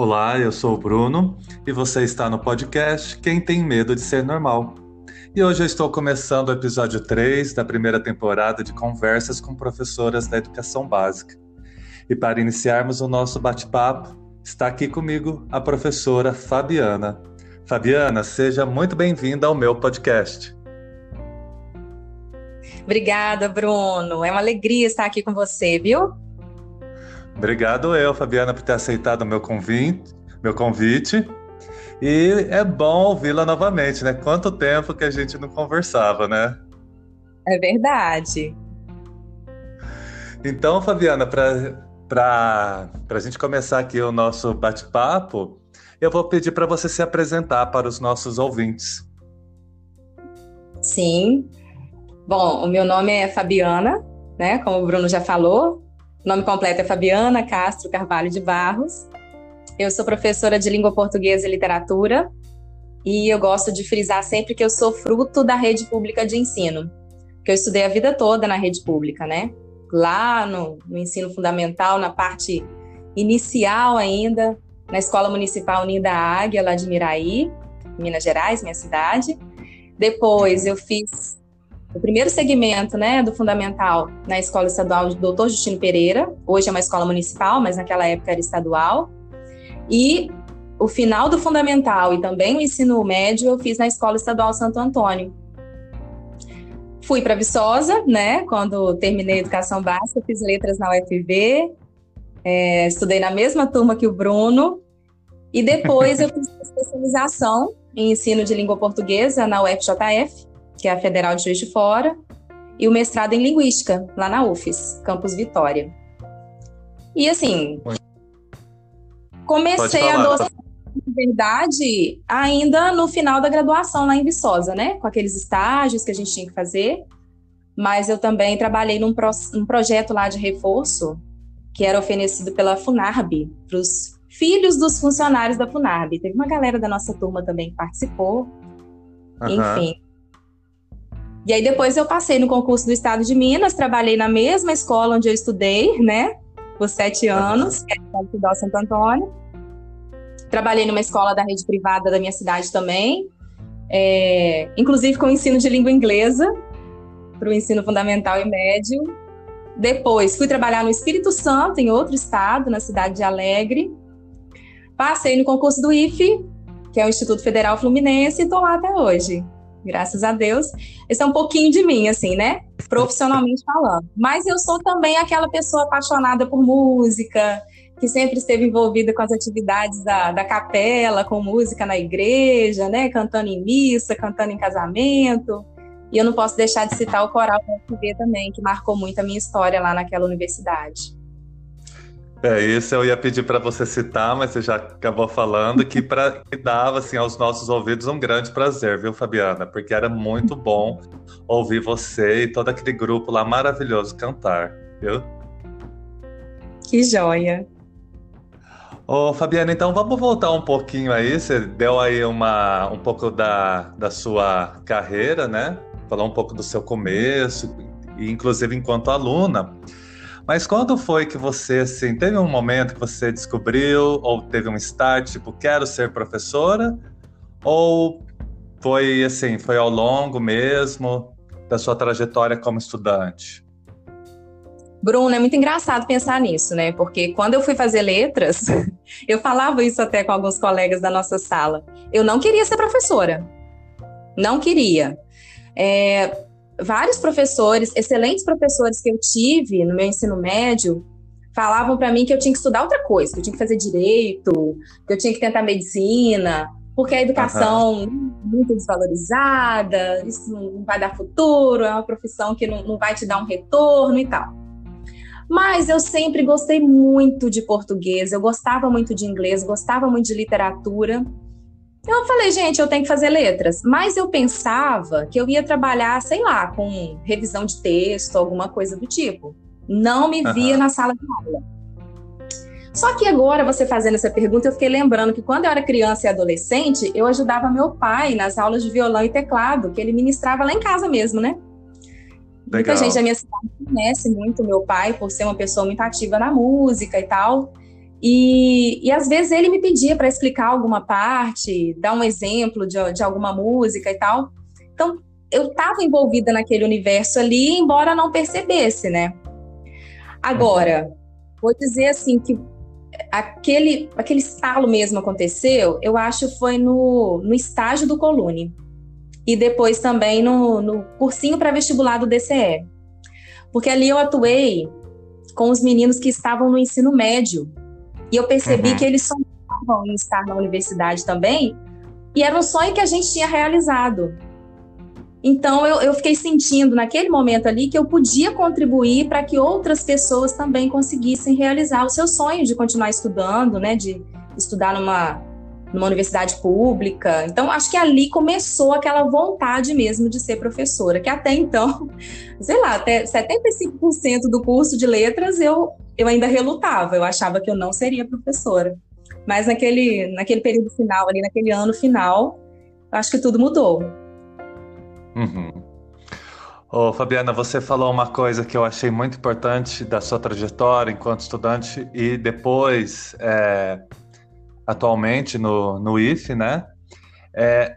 Olá, eu sou o Bruno e você está no podcast Quem Tem Medo de Ser Normal. E hoje eu estou começando o episódio 3 da primeira temporada de Conversas com Professoras da Educação Básica. E para iniciarmos o nosso bate-papo, está aqui comigo a professora Fabiana. Fabiana, seja muito bem-vinda ao meu podcast. Obrigada, Bruno. É uma alegria estar aqui com você, viu? Obrigado eu, Fabiana, por ter aceitado o meu convite, meu convite. E é bom ouvi-la novamente, né? Quanto tempo que a gente não conversava, né? É verdade. Então, Fabiana, para a gente começar aqui o nosso bate-papo, eu vou pedir para você se apresentar para os nossos ouvintes. Sim. Bom, o meu nome é Fabiana, né? Como o Bruno já falou, o nome completo é Fabiana Castro Carvalho de Barros. Eu sou professora de língua portuguesa e literatura e eu gosto de frisar sempre que eu sou fruto da rede pública de ensino, que eu estudei a vida toda na rede pública, né? Lá no, no ensino fundamental, na parte inicial ainda, na Escola Municipal Unida Águia, lá de Miraí, Minas Gerais, minha cidade. Depois eu fiz o primeiro segmento né, do fundamental na Escola Estadual Doutor Justino Pereira, hoje é uma escola municipal, mas naquela época era estadual. E o final do fundamental e também o ensino médio eu fiz na Escola Estadual Santo Antônio. Fui para Viçosa, né? Quando terminei a educação básica, fiz letras na UFV, é, estudei na mesma turma que o Bruno, e depois eu fiz especialização em ensino de língua portuguesa na UFJF, que é a Federal de Juiz de Fora, e o mestrado em Linguística, lá na UFES, Campus Vitória. E assim, comecei a docência, na verdade, ainda no final da graduação lá em Viçosa, né? Com aqueles estágios que a gente tinha que fazer. Mas eu também trabalhei num pro, um projeto lá de reforço que era oferecido pela FUNARB para os filhos dos funcionários da FUNARB. Teve uma galera da nossa turma também que participou. Uhum. Enfim, e aí depois eu passei no concurso do Estado de Minas, trabalhei na mesma escola onde eu estudei, né? Por sete anos, que é a Santo Antônio. Trabalhei numa escola da rede privada da minha cidade também, é, inclusive com ensino de língua inglesa para o ensino fundamental e médio. Depois fui trabalhar no Espírito Santo, em outro estado, na cidade de Alegre. Passei no concurso do IFE, que é o Instituto Federal Fluminense, e estou lá até hoje graças a Deus. Esse é um pouquinho de mim, assim, né? Profissionalmente falando. Mas eu sou também aquela pessoa apaixonada por música, que sempre esteve envolvida com as atividades da, da capela, com música na igreja, né? Cantando em missa, cantando em casamento. E eu não posso deixar de citar o coral da UFV também, que marcou muito a minha história lá naquela universidade. É, isso eu ia pedir para você citar, mas você já acabou falando que, pra, que dava assim, aos nossos ouvidos um grande prazer, viu, Fabiana? Porque era muito bom ouvir você e todo aquele grupo lá maravilhoso cantar, viu? Que joia! Ô, Fabiana, então vamos voltar um pouquinho aí. Você deu aí uma, um pouco da, da sua carreira, né? Falar um pouco do seu começo, e inclusive enquanto aluna. Mas quando foi que você, assim, teve um momento que você descobriu, ou teve um start, tipo, quero ser professora? Ou foi, assim, foi ao longo mesmo da sua trajetória como estudante? Bruno, é muito engraçado pensar nisso, né? Porque quando eu fui fazer letras, eu falava isso até com alguns colegas da nossa sala. Eu não queria ser professora. Não queria. É, vários professores, excelentes professores que eu tive no meu ensino médio, falavam para mim que eu tinha que estudar outra coisa, que eu tinha que fazer direito, que eu tinha que tentar medicina, porque a educação uhum. muito desvalorizada, isso não vai dar futuro, é uma profissão que não, não vai te dar um retorno e tal. Mas eu sempre gostei muito de português, eu gostava muito de inglês, gostava muito de literatura. Eu falei, gente, eu tenho que fazer letras. Mas eu pensava que eu ia trabalhar, sei lá, com revisão de texto, alguma coisa do tipo. Não me via uhum. na sala de aula. Só que agora, você fazendo essa pergunta, eu fiquei lembrando que quando eu era criança e adolescente, eu ajudava meu pai nas aulas de violão e teclado, que ele ministrava lá em casa mesmo, né? Legal. Muita gente da minha cidade conhece muito meu pai por ser uma pessoa muito ativa na música e tal. E, e às vezes ele me pedia para explicar alguma parte, dar um exemplo de, de alguma música e tal. Então, eu estava envolvida naquele universo ali, embora não percebesse, né? Agora, vou dizer assim que aquele, aquele estalo mesmo aconteceu, eu acho foi no, no estágio do Colune. E depois também no, no cursinho para vestibular do DCE. Porque ali eu atuei com os meninos que estavam no ensino médio. E eu percebi uhum. que eles sonhavam em estar na universidade também, e era um sonho que a gente tinha realizado. Então eu, eu fiquei sentindo naquele momento ali que eu podia contribuir para que outras pessoas também conseguissem realizar o seu sonho de continuar estudando, né? De estudar numa, numa universidade pública. Então, acho que ali começou aquela vontade mesmo de ser professora, que até então, sei lá, até 75% do curso de letras eu eu ainda relutava, eu achava que eu não seria professora. Mas naquele, naquele período final, ali naquele ano final, acho que tudo mudou. Uhum. Ô, Fabiana, você falou uma coisa que eu achei muito importante da sua trajetória enquanto estudante e depois, é, atualmente no, no IFE, né? É,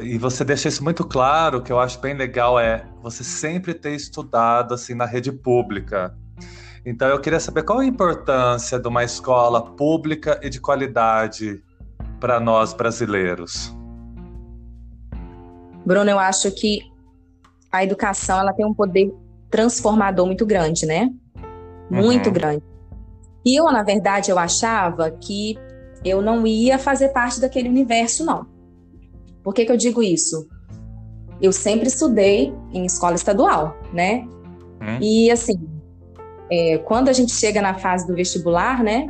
e você deixa isso muito claro, que eu acho bem legal, é você sempre ter estudado assim na rede pública. Então eu queria saber qual a importância de uma escola pública e de qualidade para nós brasileiros. Bruno, eu acho que a educação ela tem um poder transformador muito grande, né? Muito uhum. grande. E eu, na verdade, eu achava que eu não ia fazer parte daquele universo, não. Por que, que eu digo isso? Eu sempre estudei em escola estadual, né? Hum. E assim, é, quando a gente chega na fase do vestibular, né?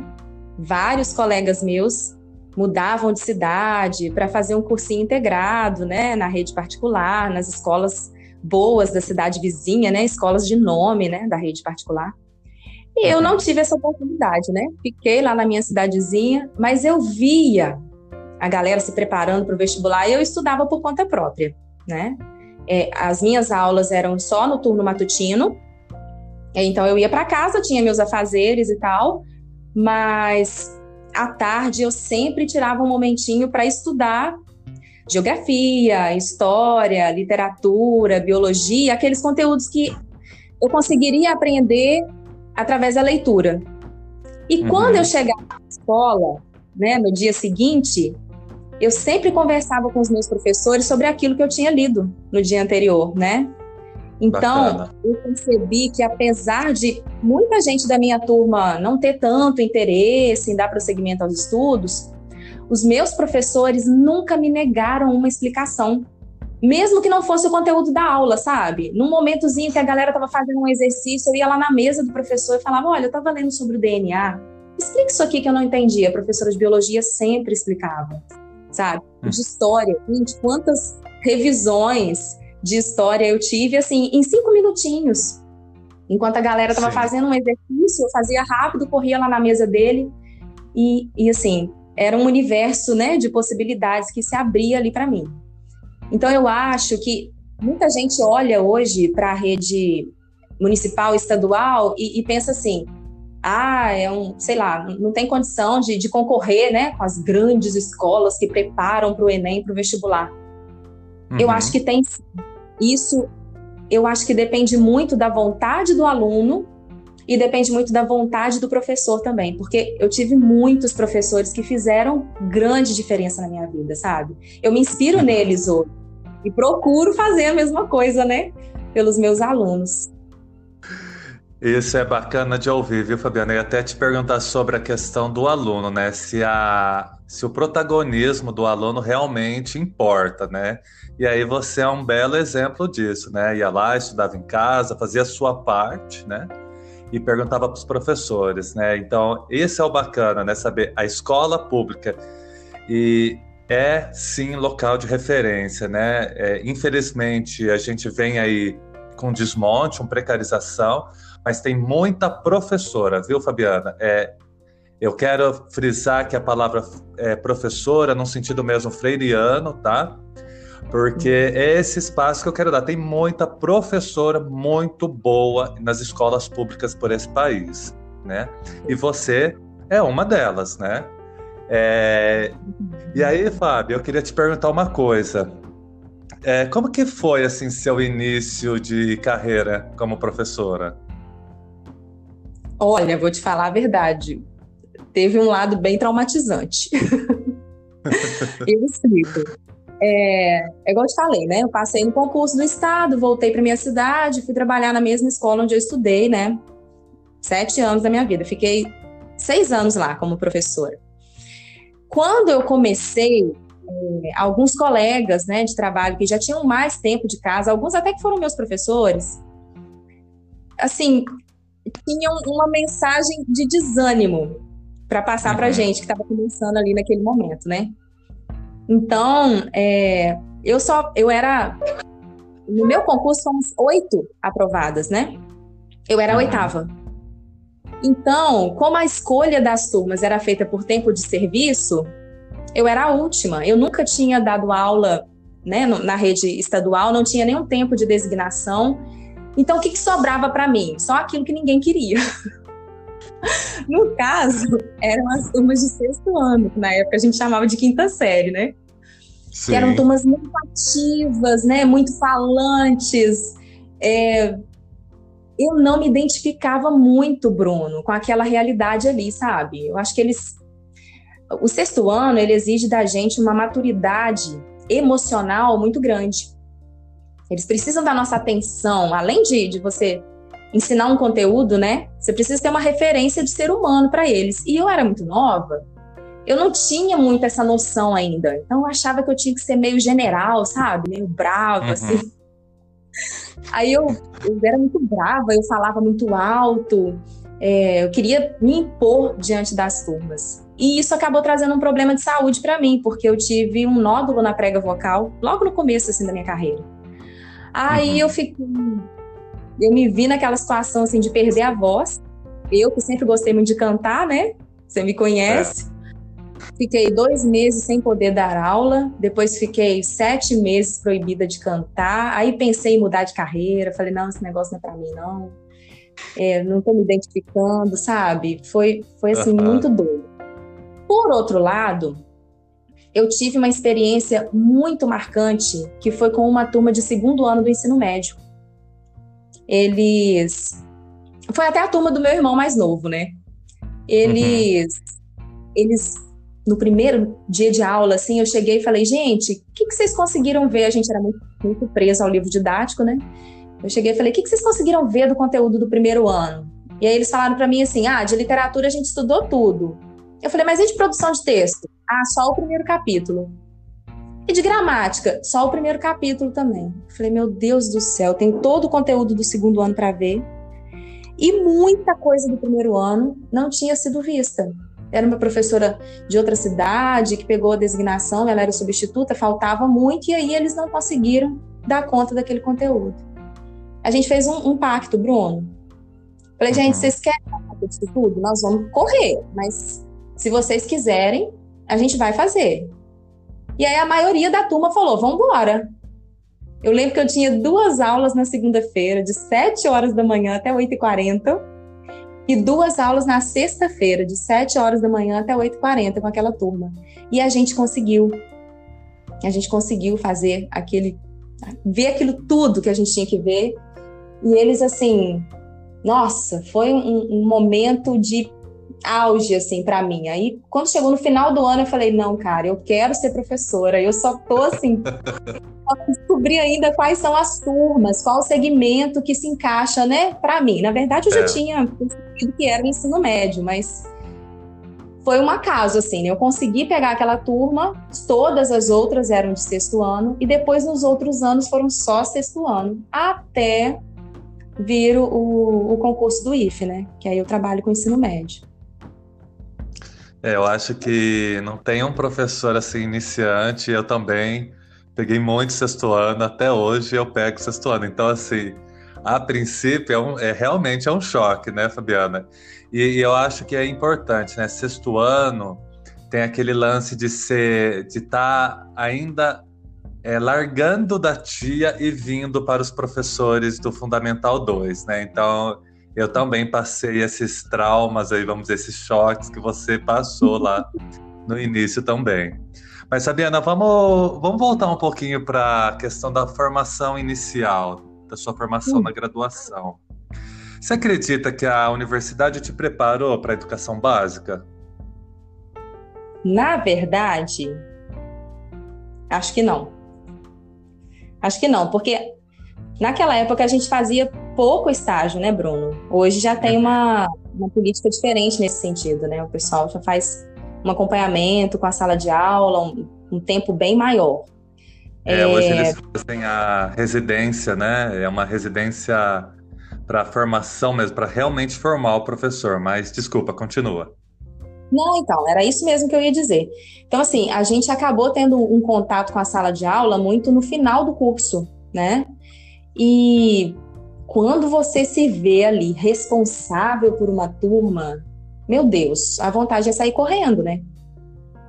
Vários colegas meus mudavam de cidade para fazer um cursinho integrado, né? Na rede particular, nas escolas boas da cidade vizinha, né? Escolas de nome, né? Da rede particular. E eu não tive essa oportunidade, né? Fiquei lá na minha cidadezinha, mas eu via a galera se preparando para o vestibular e eu estudava por conta própria, né? É, as minhas aulas eram só no turno matutino, então eu ia para casa, tinha meus afazeres e tal, mas à tarde eu sempre tirava um momentinho para estudar geografia, história, literatura, biologia, aqueles conteúdos que eu conseguiria aprender através da leitura. E uhum. quando eu chegava na escola, né, no dia seguinte, eu sempre conversava com os meus professores sobre aquilo que eu tinha lido no dia anterior, né? Então, Bacana. eu percebi que apesar de muita gente da minha turma não ter tanto interesse em dar prosseguimento aos estudos, os meus professores nunca me negaram uma explicação. Mesmo que não fosse o conteúdo da aula, sabe? Num momentozinho que a galera estava fazendo um exercício, eu ia lá na mesa do professor e falava: Olha, eu estava lendo sobre o DNA. Explica isso aqui que eu não entendi. A professora de biologia sempre explicava, sabe? Hum. De história, gente, quantas revisões de história eu tive, assim, em cinco minutinhos. Enquanto a galera estava fazendo um exercício, eu fazia rápido, corria lá na mesa dele. E, e assim, era um universo né, de possibilidades que se abria ali para mim. Então, eu acho que muita gente olha hoje para a rede municipal, estadual e, e, pensa assim: ah, é um, sei lá, não tem condição de, de concorrer né, com as grandes escolas que preparam para o Enem, para o vestibular. Uhum. Eu acho que tem isso eu acho que depende muito da vontade do aluno e depende muito da vontade do professor também, porque eu tive muitos professores que fizeram grande diferença na minha vida, sabe? Eu me inspiro uhum. neles hoje e procuro fazer a mesma coisa, né, pelos meus alunos. Isso é bacana de ouvir, viu, Fabiana? E até te perguntar sobre a questão do aluno, né? Se, a, se o protagonismo do aluno realmente importa, né? E aí você é um belo exemplo disso, né? Ia lá, estudava em casa, fazia a sua parte, né? E perguntava para os professores, né? Então, esse é o bacana, né? Saber a escola pública e é sim local de referência, né? É, infelizmente, a gente vem aí com desmonte, com precarização, mas tem muita professora, viu, Fabiana? É, eu quero frisar que a palavra é professora, no sentido mesmo freiriano, tá? porque é esse espaço que eu quero dar. Tem muita professora muito boa nas escolas públicas por esse país, né? E você é uma delas, né? É... E aí, Fábio, eu queria te perguntar uma coisa. É, como que foi assim seu início de carreira como professora? Olha, vou te falar a verdade. Teve um lado bem traumatizante. eu explico. É, é igual eu te falei, né? Eu passei no concurso do estado, voltei para minha cidade, fui trabalhar na mesma escola onde eu estudei, né? Sete anos da minha vida. Fiquei seis anos lá como professora. Quando eu comecei, é, alguns colegas, né, de trabalho que já tinham mais tempo de casa, alguns até que foram meus professores, assim, tinham uma mensagem de desânimo para passar para a uhum. gente que estava começando ali naquele momento, né? Então, é, eu só, eu era, no meu concurso fomos oito aprovadas, né? Eu era a uhum. oitava. Então, como a escolha das turmas era feita por tempo de serviço, eu era a última. Eu nunca tinha dado aula né, na rede estadual, não tinha nenhum tempo de designação. Então, o que, que sobrava para mim? Só aquilo que ninguém queria. no caso, eram as turmas de sexto ano, que na época a gente chamava de quinta série, né? Sim. Que eram turmas muito ativas, né? Muito falantes. É... Eu não me identificava muito, Bruno, com aquela realidade ali, sabe? Eu acho que eles. O sexto ano, ele exige da gente uma maturidade emocional muito grande. Eles precisam da nossa atenção, além de, de você ensinar um conteúdo, né? Você precisa ter uma referência de ser humano para eles. E eu era muito nova, eu não tinha muito essa noção ainda. Então eu achava que eu tinha que ser meio general, sabe? Meio brava, uhum. assim. Aí eu, eu era muito brava, eu falava muito alto, é, eu queria me impor diante das turmas. E isso acabou trazendo um problema de saúde para mim, porque eu tive um nódulo na prega vocal logo no começo assim da minha carreira. Aí uhum. eu fiquei. Eu me vi naquela situação assim de perder a voz. Eu que sempre gostei muito de cantar, né? Você me conhece. Fiquei dois meses sem poder dar aula, depois fiquei sete meses proibida de cantar. Aí pensei em mudar de carreira, falei: não, esse negócio não é para mim, não. É, não estou me identificando, sabe? Foi, foi assim, uhum. muito doido. Por outro lado, eu tive uma experiência muito marcante que foi com uma turma de segundo ano do ensino médio. Eles. Foi até a turma do meu irmão mais novo, né? Eles. Uhum. Eles. No primeiro dia de aula, assim, eu cheguei e falei, gente, o que, que vocês conseguiram ver? A gente era muito, muito preso ao livro didático, né? Eu cheguei e falei, o que, que vocês conseguiram ver do conteúdo do primeiro ano? E aí eles falaram para mim assim, ah, de literatura a gente estudou tudo. Eu falei, mas e de produção de texto? Ah, só o primeiro capítulo. E de gramática, só o primeiro capítulo também. Falei, meu Deus do céu, tem todo o conteúdo do segundo ano para ver. E muita coisa do primeiro ano não tinha sido vista. Era uma professora de outra cidade que pegou a designação, ela era substituta, faltava muito, e aí eles não conseguiram dar conta daquele conteúdo. A gente fez um, um pacto, Bruno. Falei, gente, uhum. vocês querem isso tudo? Nós vamos correr, mas se vocês quiserem, a gente vai fazer. E aí a maioria da turma falou: vamos embora. Eu lembro que eu tinha duas aulas na segunda-feira, de 7 horas da manhã até 8h40, e duas aulas na sexta-feira, de 7 horas da manhã até 8h40, com aquela turma. E a gente conseguiu. A gente conseguiu fazer aquele. ver aquilo tudo que a gente tinha que ver. E eles, assim. Nossa, foi um, um momento de auge, assim, para mim. Aí, quando chegou no final do ano, eu falei, não, cara, eu quero ser professora. Eu só tô, assim, descobrir ainda quais são as turmas, qual o segmento que se encaixa, né, para mim. Na verdade, eu já é. tinha percebido que era o ensino médio, mas foi um acaso, assim, né? Eu consegui pegar aquela turma, todas as outras eram de sexto ano, e depois nos outros anos foram só sexto ano, até vir o, o concurso do IFE, né? Que aí eu trabalho com ensino médio. É, eu acho que não tem um professor assim iniciante, eu também peguei muito sexto ano, até hoje eu pego sexto ano. Então, assim, a princípio é, um, é realmente é um choque, né, Fabiana? E, e, eu acho que é importante, né? Sexto ano tem aquele lance de ser, de estar tá ainda é, largando da tia e vindo para os professores do Fundamental 2, né? Então, Eu também passei esses traumas aí, vamos dizer, esses choques que você passou lá no início também. Mas, Sabiana, vamos, vamos voltar um pouquinho para a questão da formação inicial, da sua formação hum. na graduação. Você acredita que a universidade te preparou para a educação básica? Na verdade, acho que não. Acho que não, porque naquela época a gente fazia pouco estágio, né, Bruno? Hoje já tem uma, uma política diferente nesse sentido, né? O pessoal já faz um acompanhamento com a sala de aula, um, um tempo bem maior. É, é, hoje eles fazem a residência, né? É uma residência para formação mesmo, para realmente formar o professor. Mas desculpa, continua. Não, então, era isso mesmo que eu ia dizer. Então, assim, a gente acabou tendo um contato com a sala de aula muito no final do curso, né? E quando você se vê ali responsável por uma turma, meu Deus, a vontade é sair correndo, né?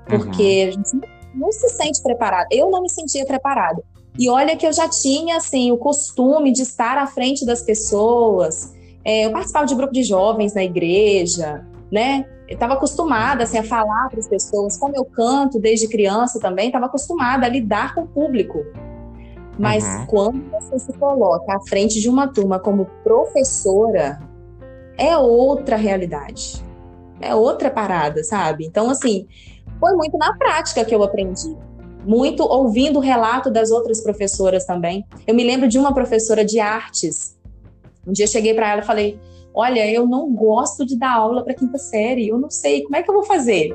Porque uhum. a gente não se sente preparado. Eu não me sentia preparada. E olha que eu já tinha, assim, o costume de estar à frente das pessoas. É, eu participava de grupo de jovens na igreja, né? Eu estava acostumada, assim, a falar para as pessoas. Como eu canto desde criança também, estava acostumada a lidar com o público. Mas uhum. quando você se coloca à frente de uma turma como professora, é outra realidade é outra parada, sabe? Então, assim, foi muito na prática que eu aprendi. Muito ouvindo o relato das outras professoras também. Eu me lembro de uma professora de artes. Um dia eu cheguei para ela e falei: Olha, eu não gosto de dar aula para quinta série, eu não sei, como é que eu vou fazer?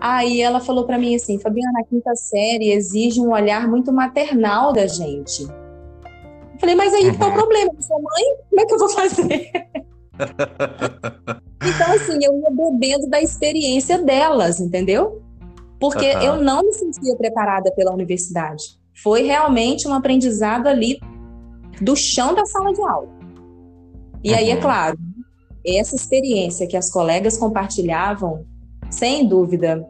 Aí ela falou para mim assim: Fabiana, a quinta série exige um olhar muito maternal da gente. Eu falei, mas aí uhum. qual o problema? Sua mãe, como é que eu vou fazer? Então, assim, eu ia bebendo da experiência delas, entendeu? Porque uhum. eu não me sentia preparada pela universidade. Foi realmente um aprendizado ali do chão da sala de aula. E uhum. aí, é uhum. claro, essa experiência que as colegas compartilhavam, sem dúvida,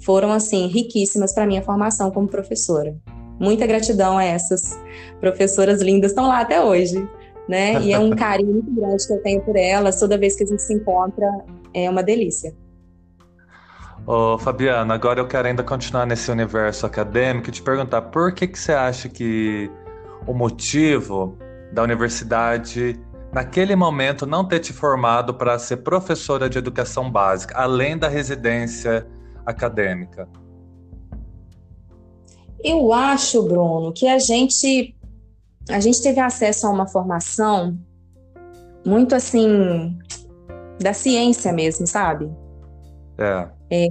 foram assim riquíssimas para minha formação como professora. Muita gratidão a essas professoras lindas, estão lá até hoje né? E é um carinho muito grande que eu tenho por elas. Toda vez que a gente se encontra, é uma delícia. Ô, Fabiana, agora eu quero ainda continuar nesse universo acadêmico e te perguntar por que, que você acha que o motivo da universidade, naquele momento, não ter te formado para ser professora de educação básica, além da residência acadêmica? Eu acho, Bruno, que a gente a gente teve acesso a uma formação muito assim da ciência mesmo, sabe? É. é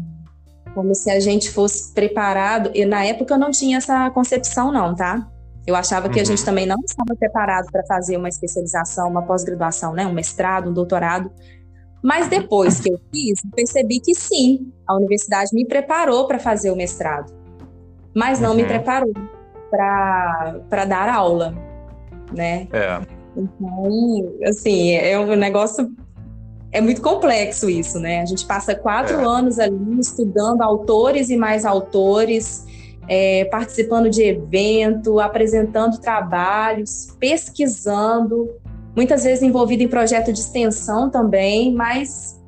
como se a gente fosse preparado. E na época eu não tinha essa concepção, não, tá? Eu achava que uhum. a gente também não estava preparado para fazer uma especialização, uma pós-graduação, né? Um mestrado, um doutorado. Mas depois que eu fiz, percebi que sim, a universidade me preparou para fazer o mestrado, mas não uhum. me preparou para dar aula, né? É. Então, assim, é um negócio. É muito complexo isso, né? A gente passa quatro é. anos ali estudando autores e mais autores, é, participando de evento, apresentando trabalhos, pesquisando, muitas vezes envolvido em projeto de extensão também, mas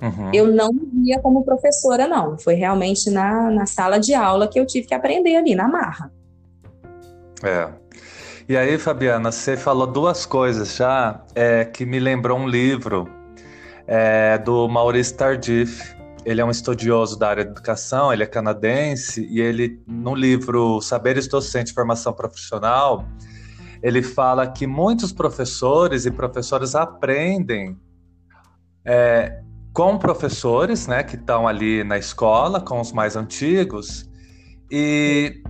Uhum. Eu não via como professora, não. Foi realmente na, na sala de aula que eu tive que aprender ali, na marra. É. E aí, Fabiana, você falou duas coisas já é, que me lembrou um livro é, do Maurice Tardif. Ele é um estudioso da área de educação, ele é canadense, e ele, no livro Saberes Docente e Formação Profissional, ele fala que muitos professores e professoras aprendem é, com professores, né, que estão ali na escola, com os mais antigos, e,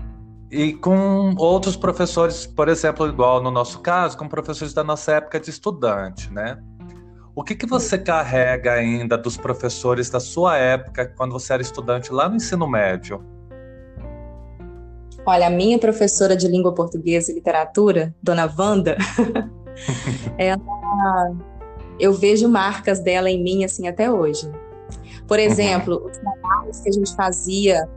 e com outros professores, por exemplo, igual no nosso caso, com professores da nossa época de estudante, né? O que, que você carrega ainda dos professores da sua época, quando você era estudante lá no ensino médio? Olha, a minha professora de língua portuguesa e literatura, dona Wanda, ela eu vejo marcas dela em mim assim até hoje. Por uhum. exemplo, os trabalhos que a gente fazia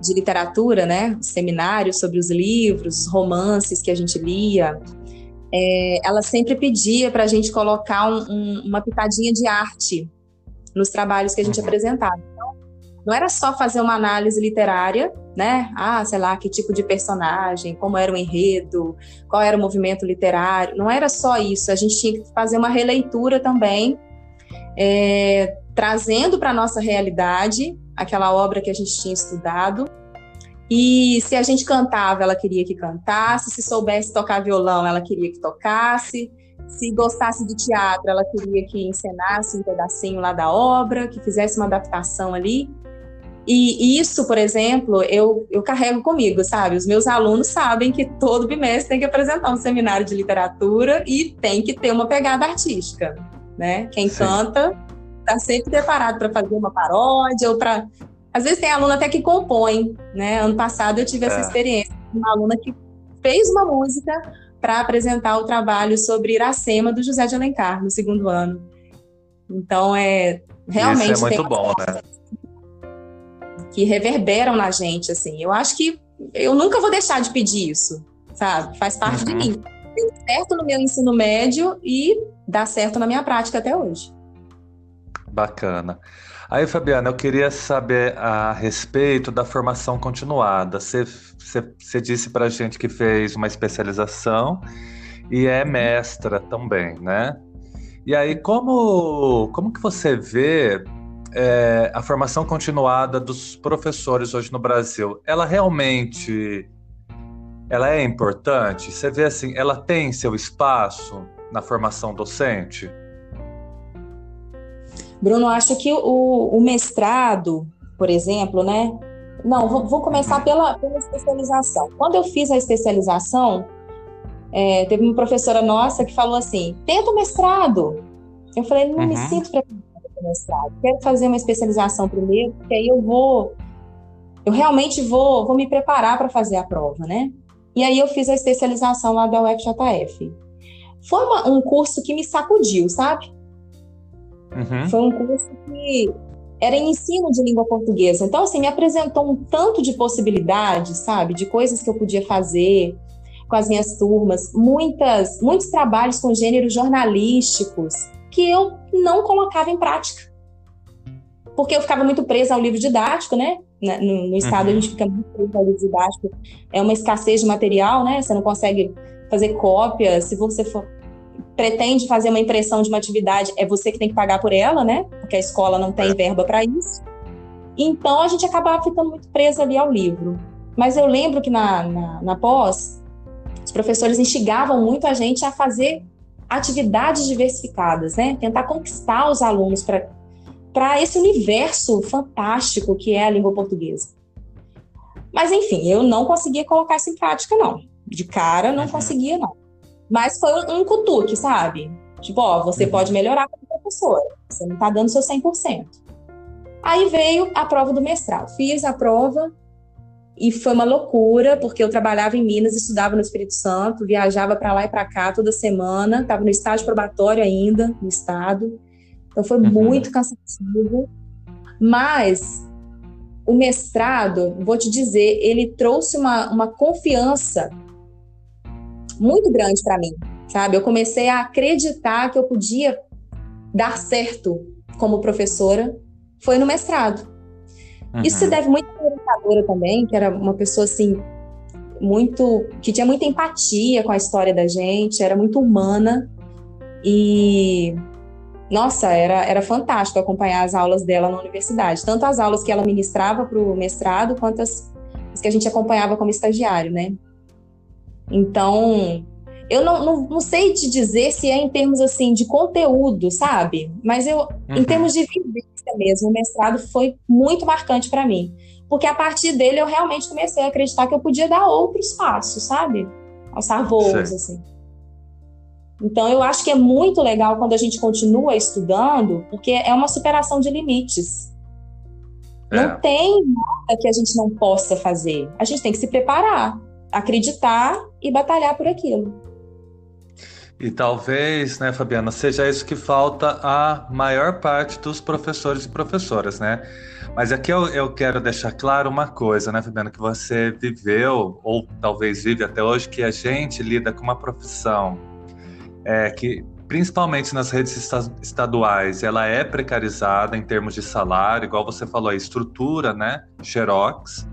de literatura, né, seminários sobre os livros, os romances que a gente lia, é, ela sempre pedia para a gente colocar um, um, uma pitadinha de arte nos trabalhos que a gente uhum. apresentava. Não era só fazer uma análise literária, né? Ah, sei lá, que tipo de personagem, como era o enredo, qual era o movimento literário. Não era só isso. A gente tinha que fazer uma releitura também, é, trazendo para a nossa realidade aquela obra que a gente tinha estudado e se a gente cantava, ela queria que cantasse, se soubesse tocar violão, ela queria que tocasse, se gostasse de teatro, ela queria que encenasse um pedacinho lá da obra, que fizesse uma adaptação ali. E isso, por exemplo, eu, eu carrego comigo, sabe? Os meus alunos sabem que todo bimestre tem que apresentar um seminário de literatura e tem que ter uma pegada artística, né? Quem Sim. canta está sempre preparado para fazer uma paródia ou para às vezes tem aluno até que compõe, né? Ano passado eu tive essa é. experiência, uma aluna que fez uma música para apresentar o trabalho sobre Iracema do José de Alencar no segundo ano. Então é realmente Isso é muito bom, né? Que reverberam na gente, assim. Eu acho que eu nunca vou deixar de pedir isso, sabe? Faz parte uhum. de mim. Deu certo no meu ensino médio e dá certo na minha prática até hoje. Bacana. Aí, Fabiana, eu queria saber a respeito da formação continuada. Você, você, você disse para a gente que fez uma especialização e é mestra também, né? E aí, como, como que você vê é, a formação continuada dos professores hoje no Brasil? Ela realmente ela é importante? Você vê assim, ela tem seu espaço na formação docente? Bruno, acho que o, o mestrado, por exemplo, né? Não, vou, vou começar pela, pela, especialização. Quando eu fiz a especialização, é, teve uma professora nossa que falou assim: tenta o mestrado. Eu falei: não uhum. me sinto preparada mestrado. Quero fazer uma especialização primeiro, porque aí eu vou, eu realmente vou, vou me preparar para fazer a prova, né? E aí eu fiz a especialização lá da UFJF. Foi uma, um curso que me sacudiu, sabe? Uhum. Foi um curso que era em ensino de língua portuguesa. Então, assim, me apresentou um tanto de possibilidades, sabe? De coisas que eu podia fazer com as minhas turmas. Muitas, muitos trabalhos com gêneros jornalísticos que eu não colocava em prática. Porque eu ficava muito presa ao livro didático, né? No, no estado, uhum. a gente fica muito preso ao livro didático. É uma escassez de material, né? Você não consegue fazer cópia. Se você for pretende fazer uma impressão de uma atividade, é você que tem que pagar por ela, né? Porque a escola não tem é. verba para isso. Então a gente acabava ficando muito presa ali ao livro. Mas eu lembro que na, na, na pós, os professores instigavam muito a gente a fazer atividades diversificadas, né? Tentar conquistar os alunos para esse universo fantástico que é a língua portuguesa. Mas enfim, eu não conseguia colocar isso em prática, não. De cara, não uhum. conseguia, não. Mas foi um, um cutuque, sabe? Tipo, ó, você uhum. pode melhorar como professora, você não tá dando seu 100%. Aí veio a prova do mestrado. Fiz a prova e foi uma loucura, porque eu trabalhava em Minas, estudava no Espírito Santo, viajava para lá e para cá toda semana, estava no estágio probatório ainda, no estado. Então foi uhum. muito cansativo. Mas o mestrado, vou te dizer, ele trouxe uma, uma confiança muito grande para mim, sabe? Eu comecei a acreditar que eu podia dar certo como professora foi no mestrado. Uhum. Isso se deve muito à orientadora também, que era uma pessoa assim muito que tinha muita empatia com a história da gente, era muito humana e nossa, era, era fantástico acompanhar as aulas dela na universidade, tanto as aulas que ela ministrava para o mestrado, quanto as, as que a gente acompanhava como estagiário, né? Então, eu não, não, não, sei te dizer se é em termos assim de conteúdo, sabe? Mas eu, uhum. em termos de vivência mesmo, o mestrado foi muito marcante para mim. Porque a partir dele eu realmente comecei a acreditar que eu podia dar outros passos, sabe? Alçar voos, assim. Então eu acho que é muito legal quando a gente continua estudando, porque é uma superação de limites. É. Não tem nada que a gente não possa fazer. A gente tem que se preparar acreditar e batalhar por aquilo. E talvez, né, Fabiana, seja isso que falta a maior parte dos professores e professoras, né? Mas aqui eu, eu quero deixar claro uma coisa, né, Fabiana, que você viveu, ou talvez vive até hoje, que a gente lida com uma profissão é, que principalmente nas redes estaduais, ela é precarizada em termos de salário, igual você falou, a estrutura, né? Xerox.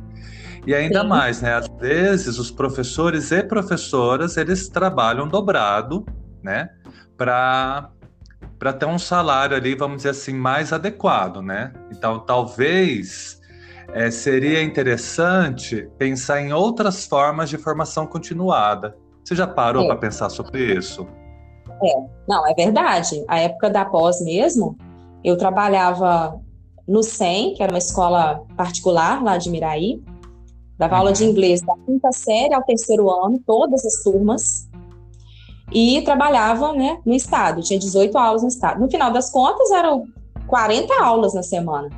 E ainda Sim. mais, né? Às vezes os professores e professoras eles trabalham dobrado, né? Para para ter um salário ali, vamos dizer assim, mais adequado, né? Então, talvez é, seria interessante pensar em outras formas de formação continuada. Você já parou é. para pensar sobre isso? É, não, é verdade. A época da pós mesmo, eu trabalhava no SEM, que era uma escola particular lá de Miraí, dava aula de inglês da quinta série ao terceiro ano, todas as turmas, e trabalhava né, no estado, tinha 18 aulas no estado. No final das contas, eram 40 aulas na semana.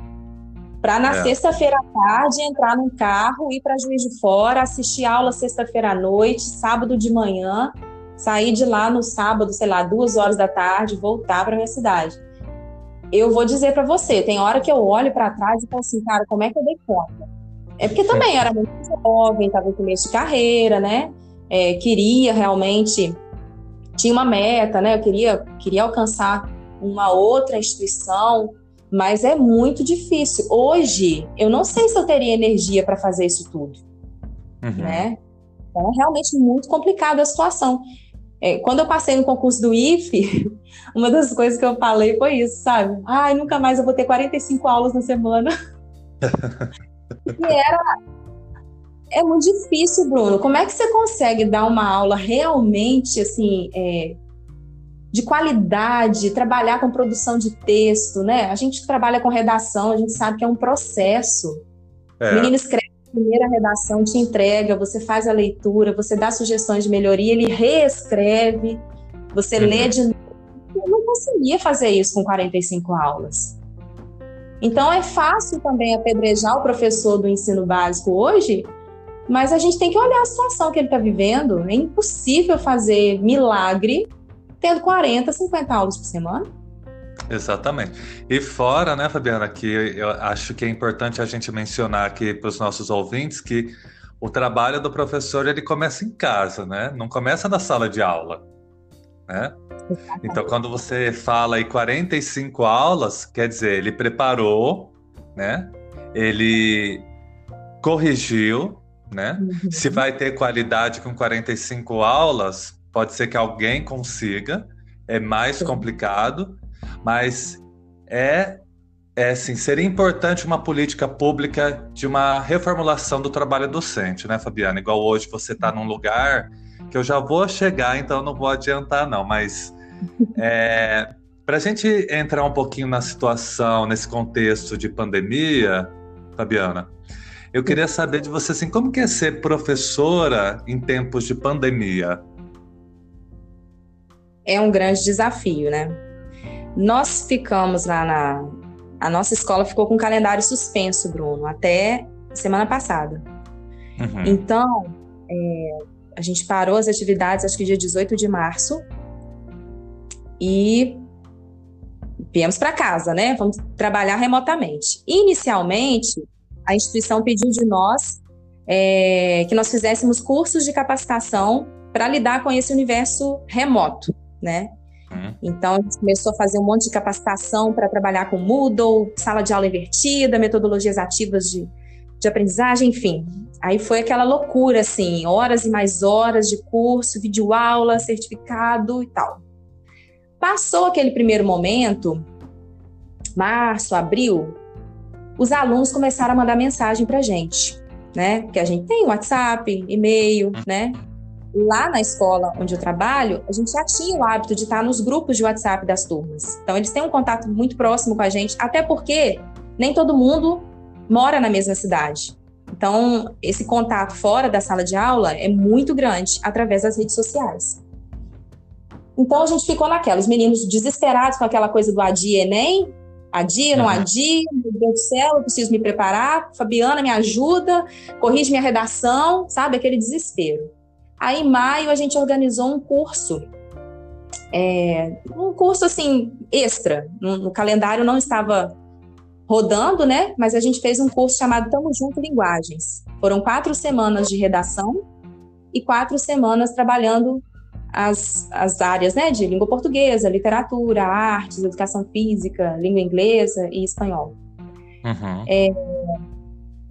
Para na é. sexta-feira à tarde entrar num carro, ir para Juiz de Fora, assistir aula sexta-feira à noite, sábado de manhã, sair de lá no sábado, sei lá, duas horas da tarde, voltar para minha cidade. Eu vou dizer para você, tem hora que eu olho para trás e falo assim, cara, como é que eu dei conta? É porque também era muito jovem, estava em começo de carreira, né? É, queria realmente, tinha uma meta, né? Eu queria, queria alcançar uma outra instituição, mas é muito difícil. Hoje, eu não sei se eu teria energia para fazer isso tudo, uhum. né? Então, é realmente muito complicada a situação. É, quando eu passei no concurso do IFE, uma das coisas que eu falei foi isso, sabe? Ai, nunca mais eu vou ter 45 aulas na semana. e era. É muito difícil, Bruno. Como é que você consegue dar uma aula realmente, assim, é, de qualidade, trabalhar com produção de texto, né? A gente trabalha com redação, a gente sabe que é um processo. É. O menino escreve primeira redação, te entrega, você faz a leitura, você dá sugestões de melhoria, ele reescreve, você uhum. lê de novo. Eu não conseguia fazer isso com 45 aulas. Então é fácil também apedrejar o professor do ensino básico hoje, mas a gente tem que olhar a situação que ele está vivendo. É impossível fazer milagre tendo 40, 50 aulas por semana. Exatamente. E fora, né, Fabiana, que eu acho que é importante a gente mencionar aqui para os nossos ouvintes que o trabalho do professor ele começa em casa, né? Não começa na sala de aula, né? Então, quando você fala aí 45 aulas, quer dizer, ele preparou, né? Ele corrigiu, né? Uhum. Se vai ter qualidade com 45 aulas, pode ser que alguém consiga, é mais complicado, mas é, é assim, seria importante uma política pública de uma reformulação do trabalho docente, né, Fabiana? Igual hoje você está num lugar que eu já vou chegar, então não vou adiantar, não, mas é, para a gente entrar um pouquinho na situação, nesse contexto de pandemia, Fabiana, eu queria saber de você assim, como que é ser professora em tempos de pandemia? É um grande desafio, né? Nós ficamos lá na. A nossa escola ficou com o calendário suspenso, Bruno, até semana passada. Uhum. Então, é, a gente parou as atividades, acho que dia 18 de março, e viemos para casa, né? Vamos trabalhar remotamente. Inicialmente, a instituição pediu de nós é, que nós fizéssemos cursos de capacitação para lidar com esse universo remoto, né? Uhum. Então, a gente começou a fazer um monte de capacitação para trabalhar com Moodle, sala de aula invertida, metodologias ativas de, de aprendizagem, enfim. Aí foi aquela loucura, assim, horas e mais horas de curso, videoaula, certificado e tal. Passou aquele primeiro momento, março, abril, os alunos começaram a mandar mensagem para gente, né? Porque a gente tem WhatsApp, e-mail, né? lá na escola onde eu trabalho, a gente já tinha o hábito de estar nos grupos de WhatsApp das turmas. Então, eles têm um contato muito próximo com a gente, até porque nem todo mundo mora na mesma cidade. Então, esse contato fora da sala de aula é muito grande através das redes sociais. Então, a gente ficou naquela, os meninos desesperados com aquela coisa do adia Enem, adia, não uhum. adia, meu Deus do céu, eu preciso me preparar, Fabiana me ajuda, corrige minha redação, sabe? Aquele desespero. Aí, em maio, a gente organizou um curso, é, um curso assim, extra. No, no, calendário não estava rodando, né? Mas a gente fez um curso chamado Tamo Junto Linguagens. Foram quatro semanas de redação e quatro semanas trabalhando as, as áreas né, de língua portuguesa, literatura, artes, educação física, língua inglesa e espanhol. Uhum. É,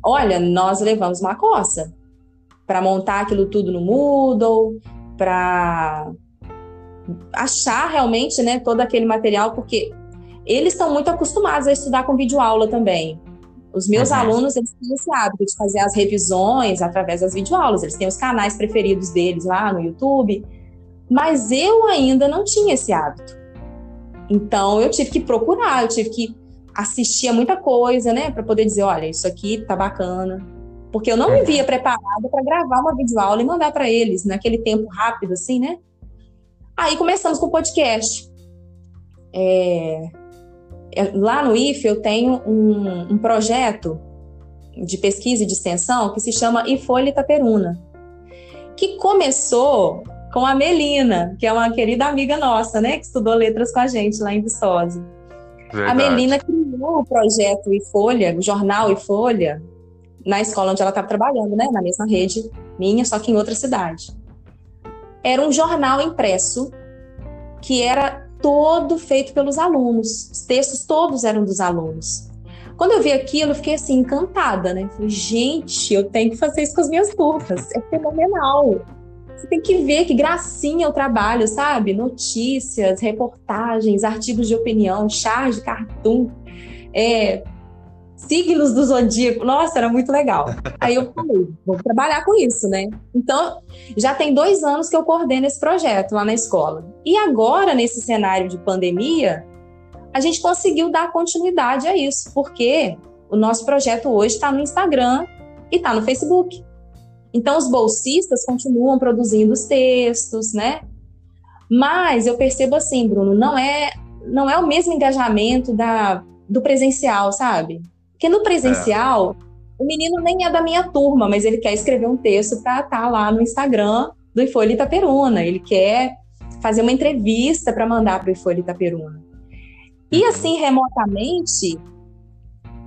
olha, nós levamos uma coça para montar aquilo tudo no Moodle, para achar realmente né, todo aquele material, porque eles estão muito acostumados a estudar com videoaula também. Os meus uhum. alunos, eles têm esse hábito de fazer as revisões através das videoaulas. Eles têm os canais preferidos deles lá no YouTube. Mas eu ainda não tinha esse hábito. Então, eu tive que procurar, eu tive que assistir a muita coisa, né? Para poder dizer, olha, isso aqui tá bacana. Porque eu não me via preparada para gravar uma videoaula e mandar para eles naquele tempo rápido, assim, né? Aí começamos com o podcast. É, lá no IFE eu tenho um, um, projeto de pesquisa e de extensão que se chama Ifolha Itaperuna, que começou com a Melina, que é uma querida amiga nossa, né, que estudou letras com a gente lá em Viçosa. Verdade. A Melina criou o projeto Ifolha, o jornal Ifolha, na escola onde ela estava trabalhando, né, na mesma rede minha, só que em outra cidade era um jornal impresso que era todo feito pelos alunos. Os textos todos eram dos alunos. Quando eu vi aquilo, eu fiquei assim, encantada, né? Falei, gente, eu tenho que fazer isso com as minhas turmas. É fenomenal. Você tem que ver que gracinha o trabalho, sabe? Notícias, reportagens, artigos de opinião, chás de cartoon. É, signos do zodíaco. Nossa, era muito legal. Aí eu falei, vou trabalhar com isso, né? Então, já tem dois anos que eu coordeno esse projeto lá na escola. E agora, nesse cenário de pandemia, a gente conseguiu dar continuidade a isso, porque o nosso projeto hoje está no Instagram e está no Facebook. Então, os bolsistas continuam produzindo os textos, né? Mas eu percebo assim, Bruno, não é, não é o mesmo engajamento da, do presencial, sabe? Porque no presencial, é. o menino nem é da minha turma, mas ele quer escrever um texto para estar tá lá no Instagram do Ifolha Itaperuna. Ele quer fazer uma entrevista para mandar para o Ifolha Itaperuna. E uhum. assim, remotamente,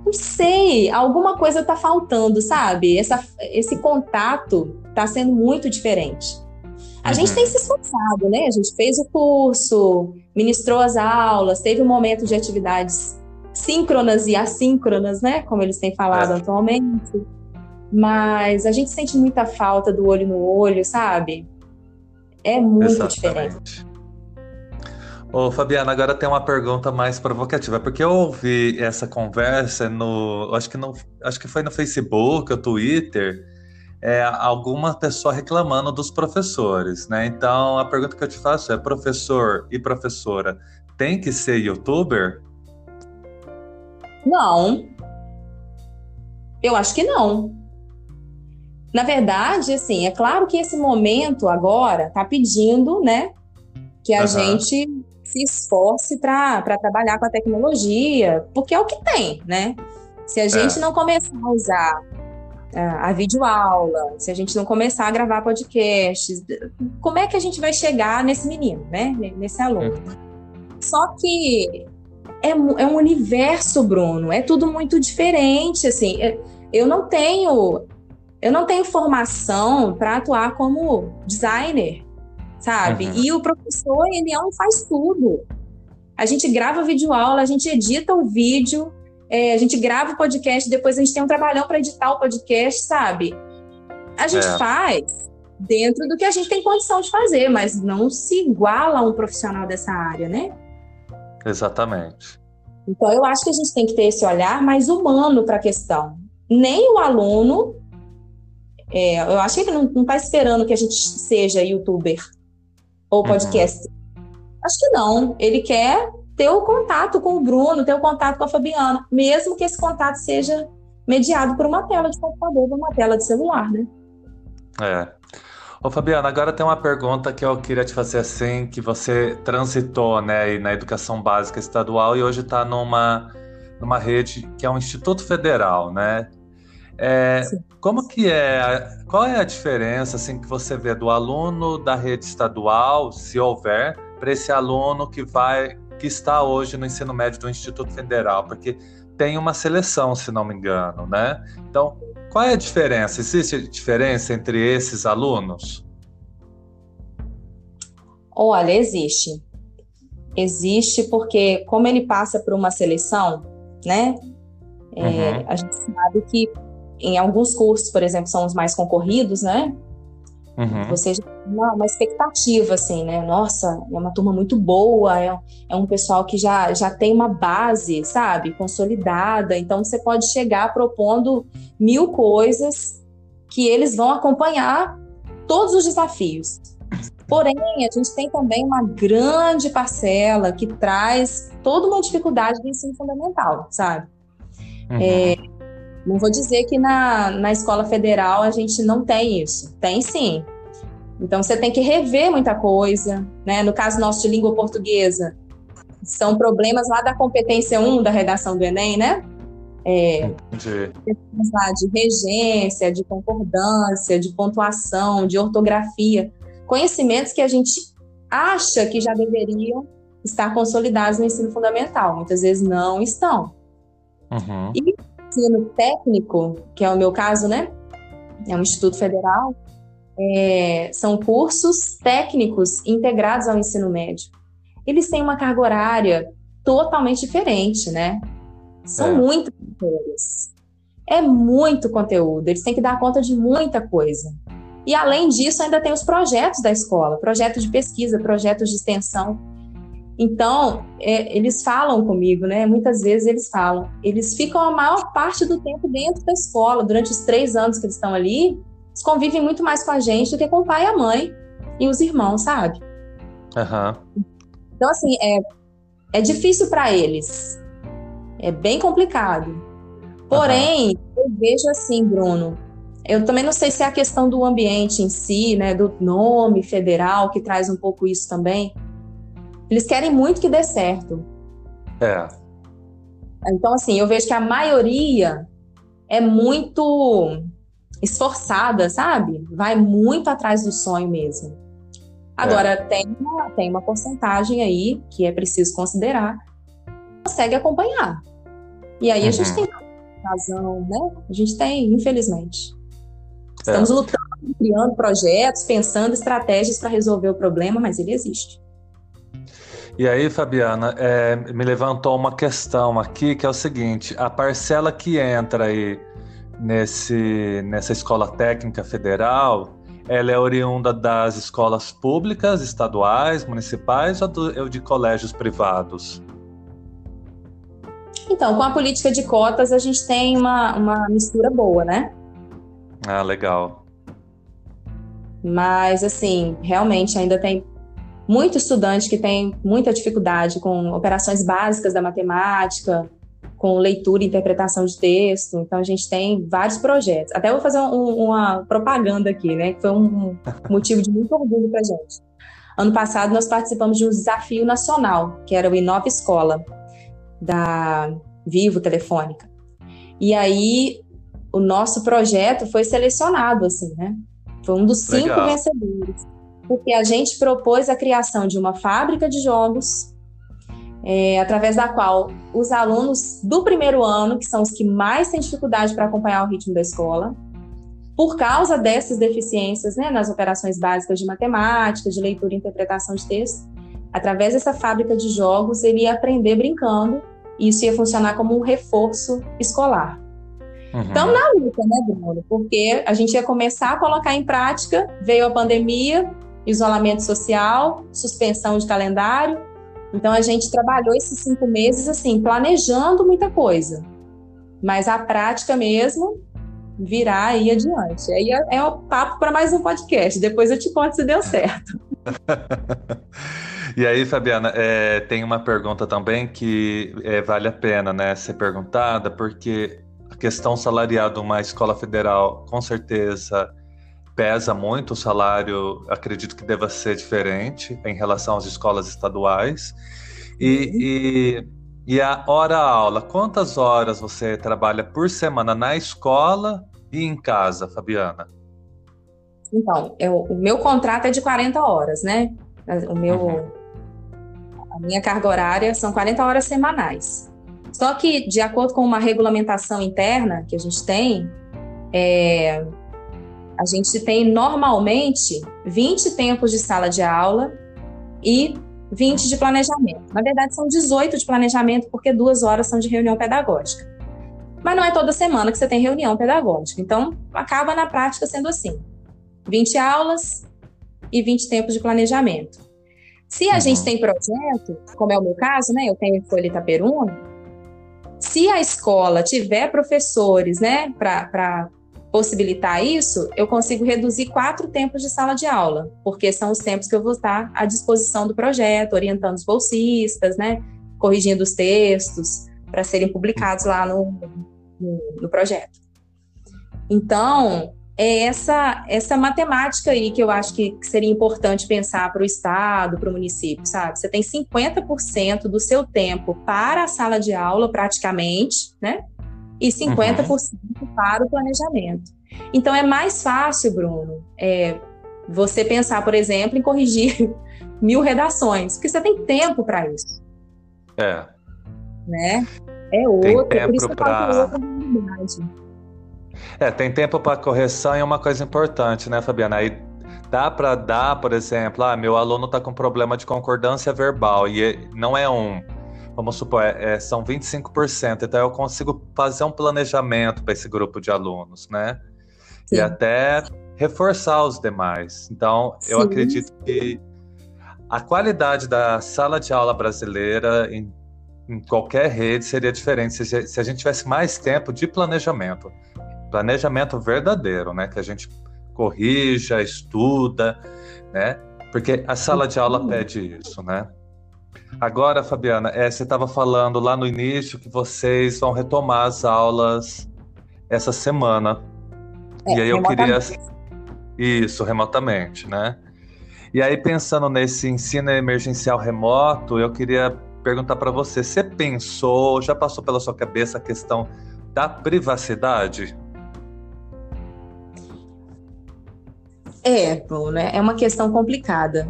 não sei, alguma coisa está faltando, sabe? Essa, esse contato está sendo muito diferente. A uhum. gente tem se esforçado, né? A gente fez o curso, ministrou as aulas, teve um momento de atividades síncronas e assíncronas, né? Como eles têm falado é. atualmente. Mas a gente sente muita falta do olho no olho, sabe? É muito Exatamente. diferente. Ô, Fabiana, agora tem uma pergunta mais provocativa, porque eu ouvi essa conversa no, acho que no, acho que foi no Facebook, ou Twitter, é, alguma pessoa reclamando dos professores, né? Então a pergunta que eu te faço é: professor e professora tem que ser youtuber? Não. Eu acho que não. Na verdade, assim, é claro que esse momento agora está pedindo, né, que a uhum. gente se esforce para trabalhar com a tecnologia, porque é o que tem, né? Se a é. gente não começar a usar a, a videoaula, se a gente não começar a gravar podcasts, como é que a gente vai chegar nesse menino, né? Nesse aluno? Uhum. Só que é, é um universo, Bruno. É tudo muito diferente, assim. É, eu não tenho eu não tenho formação para atuar como designer, sabe? Uhum. E o professor, ele é um faz tudo. A gente grava videoaula, a gente edita o vídeo, é, a gente grava o podcast, depois a gente tem um trabalhão para editar o podcast, sabe? A gente é. faz dentro do que a gente tem condição de fazer, mas não se iguala a um profissional dessa área, né? Exatamente. Então, eu acho que a gente tem que ter esse olhar mais humano para a questão. Nem o aluno, é, eu acho que ele não está esperando que a gente seja youtuber ou podcast. Uhum. Acho que não. Ele quer ter o contato com o Bruno, ter o contato com a Fabiana, mesmo que esse contato seja mediado por uma tela de computador, por uma tela de celular, né? É. Ô Fabiana, agora tem uma pergunta que eu queria te fazer assim, que você transitou, né, na educação básica estadual e hoje está numa, numa rede que é um Instituto Federal, né? É, como que é, qual é a diferença assim que você vê do aluno da rede estadual, se houver, para esse aluno que vai, que está hoje no ensino médio do Instituto Federal? Porque tem uma seleção, se não me engano, né? Então, qual é a diferença? Existe diferença entre esses alunos? Olha, existe. Existe porque, como ele passa por uma seleção, né? É, uhum. A gente sabe que em alguns cursos, por exemplo, são os mais concorridos, né? Uhum. Você já tem uma, uma, expectativa, assim, né? Nossa, é uma turma muito boa, é, é um pessoal que já, já tem uma base, sabe? Consolidada. Então, você pode chegar propondo mil coisas que eles vão acompanhar todos os desafios. Porém, a gente tem também uma grande parcela que traz toda uma dificuldade do ensino fundamental, sabe? Uhum. É, não vou dizer que na, na escola federal a gente não tem isso. Tem sim. Então você tem que rever muita coisa, né? No caso nosso de língua portuguesa, são problemas lá da competência 1 da redação do Enem, né? É, de... de regência, de concordância, de pontuação, de ortografia. Conhecimentos que a gente acha que já deveriam estar consolidados no ensino fundamental. Muitas vezes não estão. Uhum. Ensino técnico, que é o meu caso, né? É um instituto federal. É, são cursos técnicos integrados ao ensino médio. Eles têm uma carga horária totalmente diferente, né? São é. muitas matérias. É muito conteúdo, eles têm que dar conta de muita coisa. E além disso, ainda tem os projetos da escola, projetos de pesquisa, projetos de extensão. Então, é, eles falam comigo, né? Muitas vezes eles falam. Eles ficam a maior parte do tempo dentro da escola. Durante os três anos que eles estão ali, eles convivem muito mais com a gente do que com o pai e a mãe e os irmãos, sabe? Uhum. Então, assim, é, é difícil para eles. É bem complicado. Porém, uhum. eu vejo assim, Bruno. Eu também não sei se é a questão do ambiente em si, né? Do nome federal, que traz um pouco isso também eles querem muito que dê certo. É. Então, assim, eu vejo que a maioria é muito esforçada, sabe? Vai muito atrás do sonho mesmo. Agora, é. tem, uma, tem uma porcentagem aí que é preciso considerar, consegue acompanhar. E aí uhum. a gente tem razão, né? A gente tem, infelizmente. Estamos é. lutando, criando projetos, pensando estratégias para resolver o problema, mas ele existe. E aí, Fabiana, é, me levantou uma questão aqui que é o seguinte: a parcela que entra aí nesse, nessa escola técnica federal, ela é oriunda das escolas públicas, estaduais, municipais ou, do, ou de colégios privados? Então, com a política de cotas, a gente tem uma, uma mistura boa, né? Ah, legal. Mas, assim, realmente ainda tem muito estudante que tem muita dificuldade com operações básicas da matemática, com leitura e interpretação de texto. Então, a gente tem vários projetos. Até vou fazer um, uma propaganda aqui, né? Que foi um motivo de muito orgulho para a gente. Ano passado, nós participamos de um desafio nacional, que era o Inova Escola, da Vivo Telefônica. E aí, o nosso projeto foi selecionado, assim, né? Foi um dos cinco Legal. vencedores porque a gente propôs a criação de uma fábrica de jogos, é, através da qual os alunos do primeiro ano, que são os que mais têm dificuldade para acompanhar o ritmo da escola, por causa dessas deficiências né, nas operações básicas de matemática, de leitura e interpretação de texto, através dessa fábrica de jogos, ele ia aprender brincando e isso ia funcionar como um reforço escolar. Uhum. Então, na luta, né, Bruno? Porque a gente ia começar a colocar em prática, veio a pandemia, isolamento social, suspensão de calendário. Então a gente trabalhou esses cinco meses assim, planejando muita coisa, mas a prática mesmo virá aí adiante. Aí é, é o papo para mais um podcast. Depois eu te conto se deu certo. e aí, Fabiana, é, tem uma pergunta também que é, vale a pena né, ser perguntada, porque a questão salarial de uma escola federal, com certeza, pesa muito o salário, acredito que deva ser diferente em relação às escolas estaduais. E, e, e a hora-aula, quantas horas você trabalha por semana na escola e em casa, Fabiana? Então, eu, o meu contrato é de 40 horas, né? O meu, uhum. A minha carga horária são 40 horas semanais. Só que, de acordo com uma regulamentação interna que a gente tem, é, a gente tem normalmente 20 tempos de sala de aula e 20 de planejamento. Na verdade, são 18 de planejamento, porque duas horas são de reunião pedagógica. Mas não é toda semana que você tem reunião pedagógica. Então, acaba na prática sendo assim: 20 aulas e 20 tempos de planejamento. Se a uhum. gente tem projeto, como é o meu caso, né? Eu tenho Folha Itaperuna. Se a escola tiver professores, né, para possibilitar isso, eu consigo reduzir quatro tempos de sala de aula, porque são os tempos que eu vou estar à disposição do projeto, orientando os bolsistas, né, corrigindo os textos para serem publicados lá no, no, no projeto. Então, é essa essa matemática aí que eu acho que, que seria importante pensar para o Estado, para o município, sabe? Você tem 50% do seu tempo para a sala de aula, praticamente, né? E 50% uhum. para o planejamento. Então, é mais fácil, Bruno, é, você pensar, por exemplo, em corrigir mil redações, porque você tem tempo para isso. É. Né? É outra, por isso que pra... eu outra realidade. É, tem tempo para correção e é uma coisa importante, né, Fabiana? Aí dá para dar, por exemplo, ah, meu aluno está com problema de concordância verbal e é, não é um, vamos supor, é, é são 25%, então eu consigo fazer um planejamento para esse grupo de alunos, né? Sim. E até reforçar os demais. Então, Sim. eu acredito que a qualidade da sala de aula brasileira em, em qualquer rede seria diferente se, se a gente tivesse mais tempo de planejamento planejamento verdadeiro, né? Que a gente corrija, estuda, né? Porque a sala de aula pede isso, né? Agora, Fabiana, é, você estava falando lá no início que vocês vão retomar as aulas essa semana. É, e aí eu queria. Isso, remotamente, né? E aí, pensando nesse ensino emergencial remoto, eu queria perguntar para você: você pensou, já passou pela sua cabeça a questão da privacidade? É, Bruno, é, é uma questão complicada.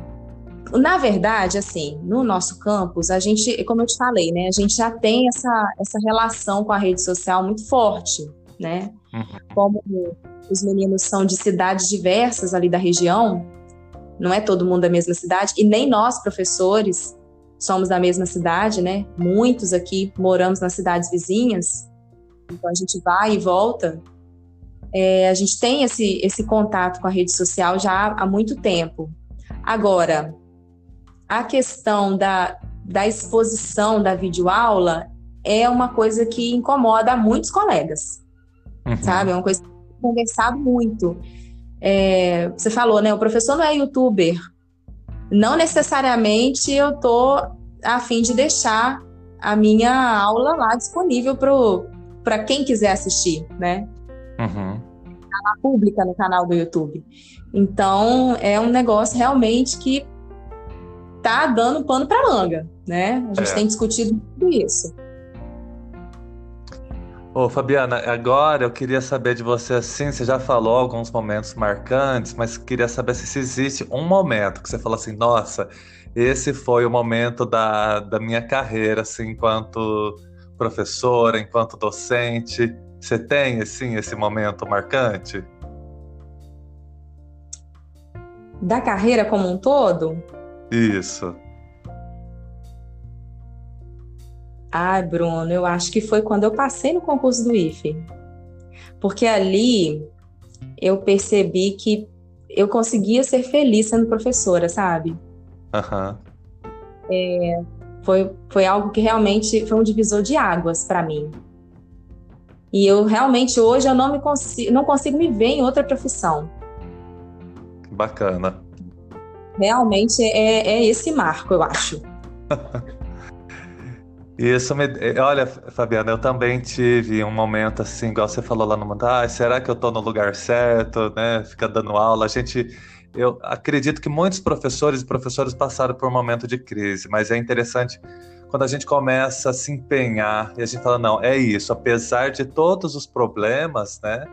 Na verdade, assim, no nosso campus, a gente, como eu te falei, né, a gente já tem essa, essa relação com a rede social muito forte, né? Uhum. Como os meninos são de cidades diversas ali da região, não é todo mundo da mesma cidade, e nem nós, professores, somos da mesma cidade, né? Muitos aqui moramos nas cidades vizinhas, então a gente vai e volta é, a gente tem esse, esse contato com a rede social já há muito tempo. Agora, a questão da, da exposição da videoaula é uma coisa que incomoda muitos colegas, uhum. sabe? É uma coisa que eu conversado muito. É, você falou, né? O professor não é youtuber. Não necessariamente eu tô a fim de deixar a minha aula lá disponível para quem quiser assistir, né? Uhum. pública no canal do YouTube. Então, é um negócio realmente que tá dando pano para manga, né? A gente é. tem discutido tudo isso. Ô, Fabiana, agora eu queria saber de você assim, você já falou alguns momentos marcantes, mas queria saber se existe um momento que você falou assim, nossa, esse foi o momento da, da minha carreira, assim, enquanto professora, enquanto docente. Você tem, assim, esse momento marcante? Da carreira como um todo? Isso. Ai, Bruno, eu acho que foi quando eu passei no concurso do IFE. Porque ali eu percebi que eu conseguia ser feliz sendo professora, sabe? Uhum. É, foi, foi algo que realmente foi um divisor de águas para mim. E eu realmente hoje eu não me consigo, não consigo me ver em outra profissão. Bacana. Realmente é, é esse marco, eu acho. Isso me. Olha, Fabiana, eu também tive um momento assim, igual você falou lá no mundo. Ah, será que eu estou no lugar certo, né? Fica dando aula. A gente. Eu acredito que muitos professores e professores passaram por um momento de crise, mas é interessante quando a gente começa a se empenhar e a gente fala, não, é isso, apesar de todos os problemas, né,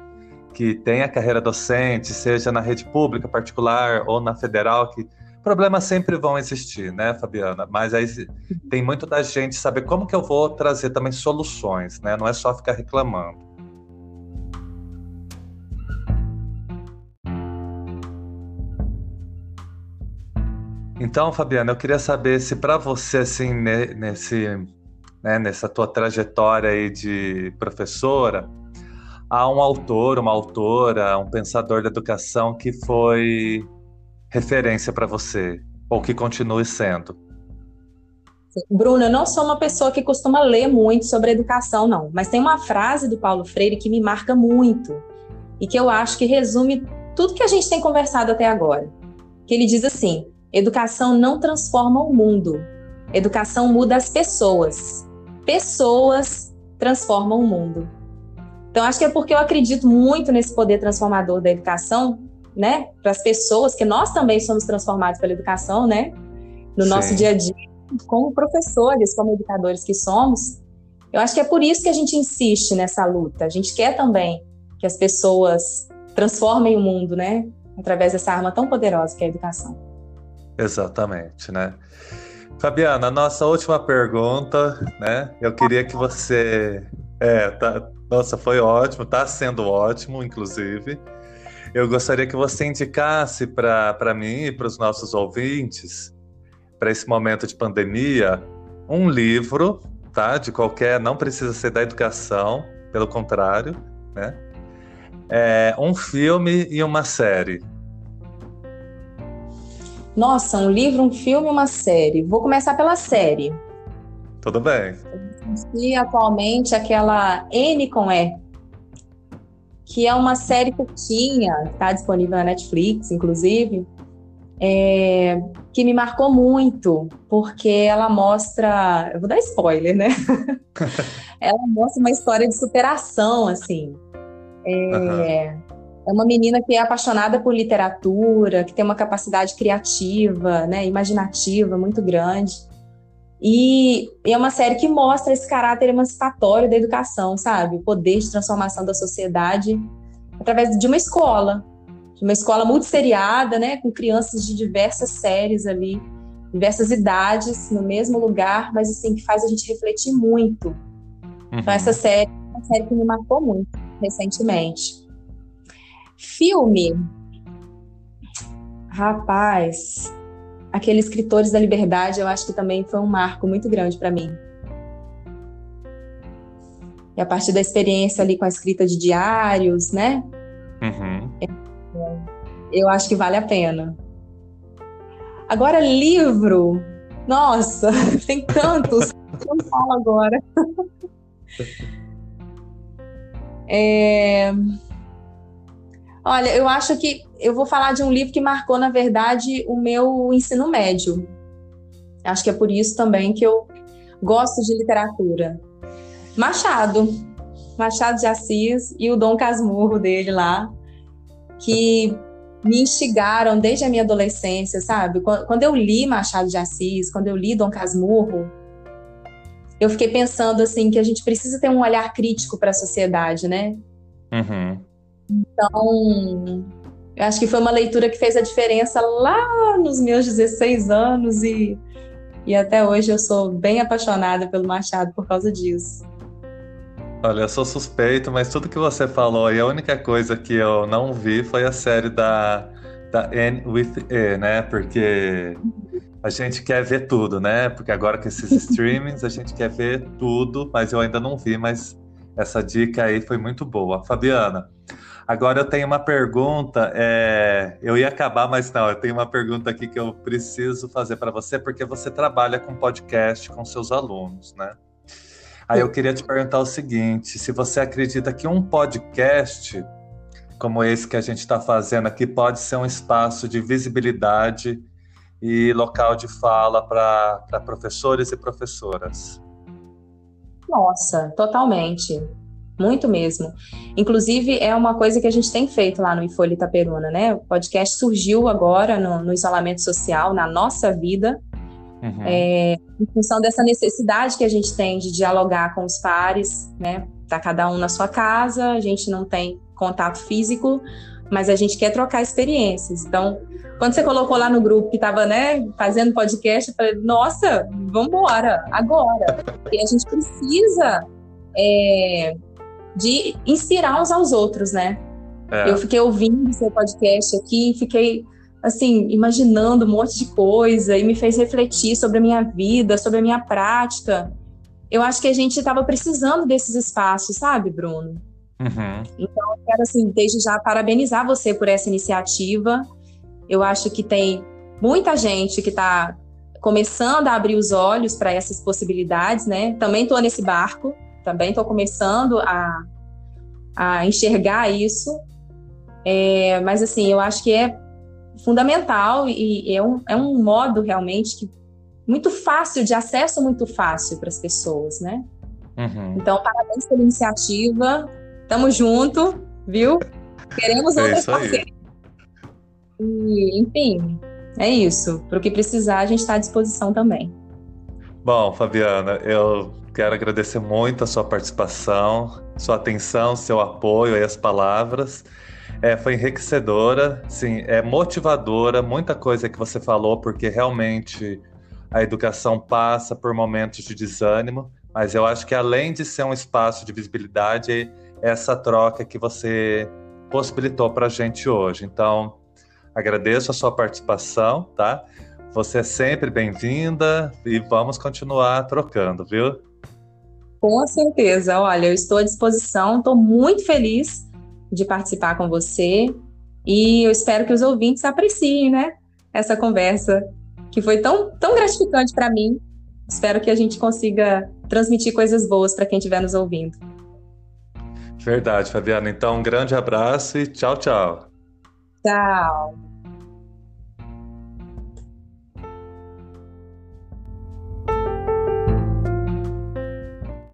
que tem a carreira docente, seja na rede pública, particular ou na federal, que problemas sempre vão existir, né, Fabiana? Mas aí tem muito da gente saber como que eu vou trazer também soluções, né? Não é só ficar reclamando. Então, Fabiana, eu queria saber se para você, assim, nesse, né, nessa tua trajetória aí de professora, há um autor, uma autora, um pensador da educação que foi referência para você, ou que continue sendo. Bruna, eu não sou uma pessoa que costuma ler muito sobre educação, não. Mas tem uma frase do Paulo Freire que me marca muito e que eu acho que resume tudo que a gente tem conversado até agora. Que ele diz assim: educação não transforma o mundo, educação muda as pessoas. Pessoas transformam o mundo. Então, acho que é porque eu acredito muito nesse poder transformador da educação, né? Para as pessoas, que nós também somos transformados pela educação, né? No Sim. nosso dia a dia como professores, como educadores que somos, eu acho que é por isso que a gente insiste nessa luta. A gente quer também que as pessoas transformem o mundo, né? Através dessa arma tão poderosa que é a educação. Exatamente, né? Fabiana, nossa última pergunta, né? Eu queria que você. É, tá... Nossa, foi ótimo, tá sendo ótimo, inclusive. Eu gostaria que você indicasse para mim e para os nossos ouvintes para esse momento de pandemia um livro, tá? De qualquer, não precisa ser da educação, pelo contrário, né? É, um filme e uma série. Nossa, um livro, um filme e uma série. Vou começar pela série. Tudo bem. E atualmente aquela N com E, que é uma série curtinha, está disponível na Netflix, inclusive, é, que me marcou muito, porque ela mostra. Eu vou dar spoiler, né? ela mostra uma história de superação, assim. É, uhum. é, uma menina que é apaixonada por literatura, que tem uma capacidade criativa, né, imaginativa muito grande. E, é uma série que mostra esse caráter emancipatório da educação, sabe? O poder de transformação da sociedade através de uma escola, de uma escola multisseriada, né, com crianças de diversas séries ali, diversas idades, no mesmo lugar, mas assim, que faz a gente refletir muito. Então, uhum. Então, essa série é uma série que me marcou muito recentemente. Filme. Rapaz, aquele Escritores da Liberdade, eu acho que também foi um marco muito grande para mim. E a partir da experiência ali com a escrita de diários, né? Uhum. Eu acho que vale a pena. Agora, livro. Nossa, tem tantos. não falo agora. É... Olha, eu acho que eu vou falar de um livro que marcou, na verdade, o meu ensino médio. Acho que é por isso também que eu gosto de literatura. Machado. Machado de Assis e o Dom Casmurro dele lá que me instigaram desde a minha adolescência, sabe? Quando eu li Machado de Assis, quando eu li Dom Casmurro, eu fiquei pensando assim que a gente precisa ter um olhar crítico para a sociedade, né? Uhum. Então, eu acho que foi uma leitura que fez a diferença lá nos meus 16 anos e, e até hoje eu sou bem apaixonada pelo Machado por causa disso. Olha, eu sou suspeito, mas tudo que você falou e a única coisa que eu não vi foi a série da, da N with E, né? Porque a gente quer ver tudo, né? Porque agora com esses streamings a gente quer ver tudo, mas eu ainda não vi, mas essa dica aí foi muito boa. Fabiana, agora eu tenho uma pergunta, é... eu ia acabar, mas não, eu tenho uma pergunta aqui que eu preciso fazer para você, porque você trabalha com podcast com seus alunos, né? Aí eu queria te perguntar o seguinte: se você acredita que um podcast como esse que a gente está fazendo aqui pode ser um espaço de visibilidade e local de fala para professores e professoras? Nossa, totalmente. Muito mesmo. Inclusive, é uma coisa que a gente tem feito lá no Infolha Itaperuna, né? O podcast surgiu agora no, no isolamento social, na nossa vida, Uhum. É, em função dessa necessidade que a gente tem de dialogar com os pares, né? Tá cada um na sua casa, a gente não tem contato físico, mas a gente quer trocar experiências. Então, quando você colocou lá no grupo que estava, né, fazendo podcast, eu falei, nossa, vamos embora, agora. E a gente precisa é, de inspirar uns aos outros, né? É. Eu fiquei ouvindo seu podcast aqui, fiquei assim, imaginando um monte de coisa e me fez refletir sobre a minha vida, sobre a minha prática. Eu acho que a gente estava precisando desses espaços, sabe, Bruno? Uhum. Então, eu quero, assim, desde já parabenizar você por essa iniciativa. Eu acho que tem muita gente que está começando a abrir os olhos para essas possibilidades, né? Também estou nesse barco, também estou começando a, a enxergar isso. É, mas, assim, eu acho que é fundamental e, é, um, é um modo realmente que muito fácil, de acesso muito fácil para as pessoas, né? Uhum. Então, parabéns pela iniciativa. Tamo junto, viu? Queremos é outras parcerias. E, enfim, é isso. Para o que precisar, a gente está à disposição também. Bom, Fabiana, eu quero agradecer muito a sua participação, sua atenção, seu apoio e as palavras. É, foi enriquecedora, sim, é motivadora, muita coisa que você falou, porque realmente a educação passa por momentos de desânimo, mas eu acho que além de ser um espaço de visibilidade, é essa troca que você possibilitou para a gente hoje. Então, agradeço a sua participação, tá? Você é sempre bem-vinda e vamos continuar trocando, viu? Com certeza. Olha, eu estou à disposição, estou muito feliz de participar com você e eu espero que os ouvintes apreciem, né, essa conversa que foi tão, tão gratificante para mim. Espero que a gente consiga transmitir coisas boas para quem estiver nos ouvindo. Verdade, Fabiana. Então, um grande abraço e tchau, tchau. Tchau.